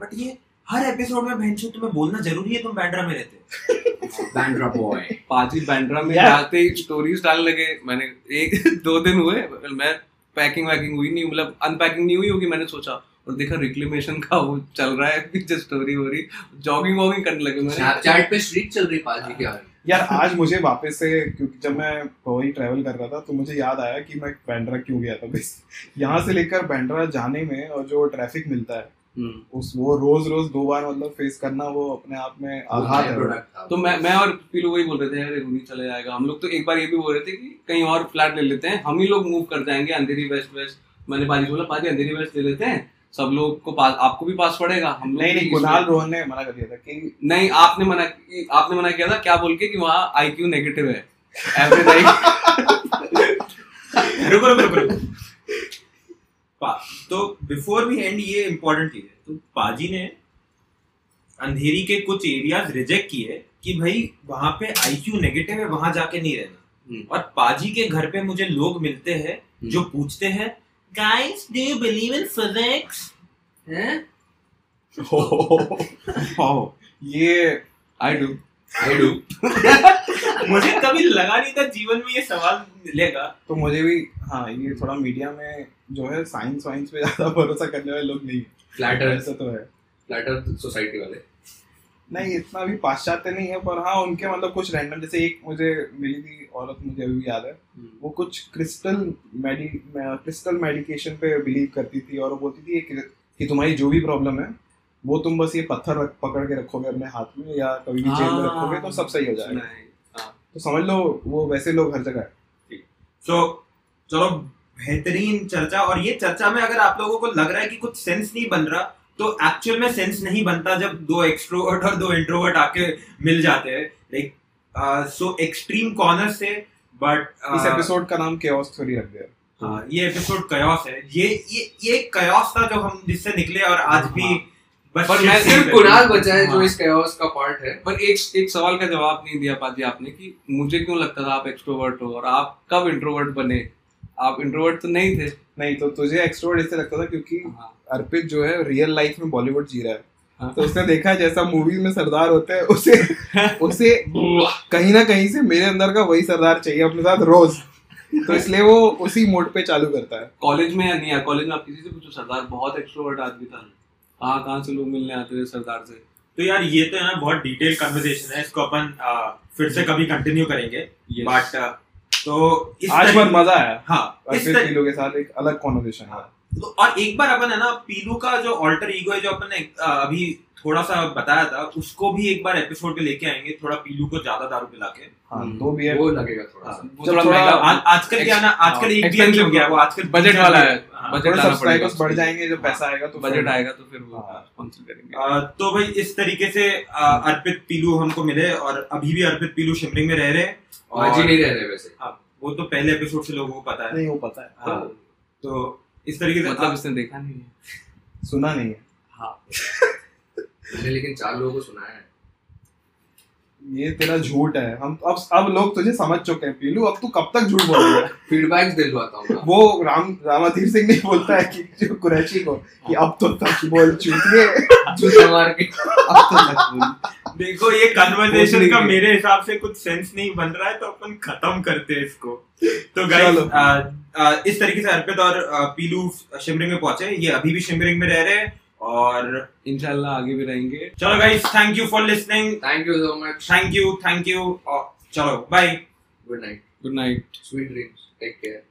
बट ये हर एपिसोड में बहन तुम्हें बोलना ज़रूरी है तुम बैंड्रा में रहते हो। बैंड्रा बॉय पाजी बैंड्रा में। जाते ही स्टोरीज डालने लगे। मैंने एक दो दिन हुए मैं पैकिंग वैकिंग हुई नहीं मतलब अनपैकिंग नहीं हुई होगी मैंने सोचा। और देखा रिक्लेमेशन का वो चल रहा है [laughs] पीछे स्टोरी हो रही जॉगिंग वॉगिंग करने लगे मैंने चैट पे स्ट्रीट चल रही पाजी क्या यार आज मुझे वापस से क्योंकि जब मैं वही ट्रैवल कर रहा था तो मुझे याद आया कि मैं बैंड्रा क्यों गया था यहाँ से लेकर बैंड्रा जाने में और जो ट्रैफ़िक मिलता है। उस वो रोज रोज दो बार मतलब फेस करना वो अपने आप में आघात है। तो मैं मैं और पीलू वही बोल रहे थे यार रूनी चले जाएगा। हम लोग तो एक बार ये भी बोल रहे थे कि कहीं और फ्लैट ले लेते हैं। हम ही लोग मूव कर जाएँगे अंधेरी वेस्ट वेस्ट मैंने पाजी बोला पाजी अंधेरी वेस्ट ले लेते हैं। सब लोग को पास आपको भी पास पड़ेगा। हम लोग नहीं नहीं कुणाल रोहन ने मना कर दिया था कि नहीं आपने मना आपने मना किया था क्या बोल के कि वहाँ आईक्यू नेगेटिव है? एवरेज आई [laughs] रुको रुको रुको। तो बिफोर वी एंड ये इम्पोर्टेंट चीज़ है। तो पाजी ने अंधेरी के कुछ एरियाज़ रिजेक्ट किए कि भाई वहाँ पे आईक्यू नेगेटिव है वहाँ जाके नहीं रहना। हम्म। और पाजी के घर पे मुझे लोग मिलते हैं जो पूछते हैं guys do you believe in physics ये आई डू आई डू मुझे कभी लगा नहीं था जीवन में ये सवाल मिलेगा। तो मुझे भी हाँ ये थोड़ा मीडिया में जो है साइंस वाइंस पे ज़्यादा भरोसा करने वाले लोग नहीं हैं। फ्लैट ऐसा तो है। फ्लैट सोसाइटी वाले। नहीं इतना भी पाश्चात्य नहीं है पर हाँ उनके मतलब कुछ रैंडम जैसे एक मुझे मिली थी औरत मुझे अभी भी याद है। वो कुछ क्रिस्टल मेडि क्रिस्टल मेडिकेशन पे बिलीव करती थी और वो बोलती थी कि, तुम्हारी जो भी प्रॉब्लम है वो तुम बस ये पत्थर पकड़ के रखोगे अपने हाथ में या कभी भी जेल में रखोगे तो सब सही हो जाएगा। तो समझ लो वो वैसे लोग हर जगह है। सो चलो बेहतरीन चर्चा और ये चर्चा में अगर आप लोगों को लग रहा है कि कुछ सेंस नहीं बन रहा तो एक्चुअल में सेंस नहीं बनता जब दो एक्सट्रोवर्ट और दो इंट्रोवर्ट आके मिल जाते हैं। लाइक सो एक्सट्रीम कॉर्नर से बट इस एपिसोड का नाम केओस थ्योरी रख दिया। हाँ ये एपिसोड कयास है। ये ये ये कयास था जो हम जिससे निकले और आज भी हाँ। पर मैं सिर्फ़ कुणाल बचा है जो हाँ। इस chaos का पार्ट है। पर एक एक सवाल का जवाब नहीं दिया पाजी आपने कि मुझे क्यों लगता था आप एक्सट्रोवर्ट हो और आप कब इंट्रोवर्ट बने? आप इंट्रोवर्ट तो नहीं थे। नहीं तो तुझे एक्सट्रोवर्ट इससे लगता था क्योंकि हाँ। अर्पित जो है रियल लाइफ में बॉलीवुड जी रहा है। हाँ। तो उसने देखा है जैसा मूवीज़ में सरदार होता है उसे [laughs] उसे कहीं ना कहीं से मेरे अंदर का वही सरदार चाहिए अपने साथ रोज। तो इसलिए वो उसी मोड पे चालू करता है। कॉलेज में या नहीं है? कॉलेज में आप किसी से पूछो सरदार बहुत एक्सट्रोवर्ट आदमी था। कहाँ कहाँ से लोग मिलने आते थे सरदार से? तो यार ये तो है ना बहुत डिटेल कन्वर्सेशन है इसको अपन फिर से कभी कंटिन्यू करेंगे बट तो इस आज बहुत मज़ा आया। हाँ इस तरीके पीलू के साथ एक अलग कॉन्वर्सेशन है। तो और एक बार अपन है ना पीलू का जो ऑल्टर ईगो है जो अपन ने अभी थोड़ा सा बताया था उसको भी एक बार एपिसोड पे लेके आएँगे थोड़ा पीलू को ज़्यादा दारू पिला के हाँ हम्म। दो बियर वो लगेगा थोड़ा हाँ, सा वो जब थोड़ा महँगा आज आजकल क्या ना आजकल एक expensive बियर हो गया वो आजकल बजट वाला है हाँ, बजट सब्सक्राइबर्स बढ़ जाएँगे जब पैसा आएगा तो बजट फिर- आएगा तो फिर वो हाँ। स्पॉन्सर करेंगे। तो भाई इस तरीके से अर्पित पीलू हमको मिले और अभी भी अर्पित पीलू शिमरिंग में रह रहे हैं और आज ही नहीं रह रहे वैसे। हाँ, वो तो पहले एपिसोड से लोगों को पता है। नहीं वो पता है। हाँ, तो इस तरीके से मतलब इसने देखा नहीं है। सुना नहीं है। हाँ। लेकिन चार लोगों को सुनाया है। ये तेरा झूठ है। हम अब अब लोग तुझे समझ चुके हैं पीलू। अब तू कब तक झूठ बोलेगा फीडबैक्स [laughs] दिलवाता हूँ। वो राम रामाधीर सिंह नहीं बोलता है कि जो कुरैशी को कि अब तो सच बोल चुके [laughs] जूता मार के। अब तो बोल। देखो ये कन्वर्सेशन का मेरे हिसाब से कुछ सेंस नहीं बन रहा है तो अपन खत्म करते हैं इसको। तो। गाइस इस तरीके से अर्पित और पीलू शिमरिंग में पहुँचे। ये अभी भी शिमरिंग में रह रहे हैं। और इनशाला आगे भी रहेंगे। चलो भाई thank you for listening thank you so much thank you thank you चलो bye good night good night sweet dreams take care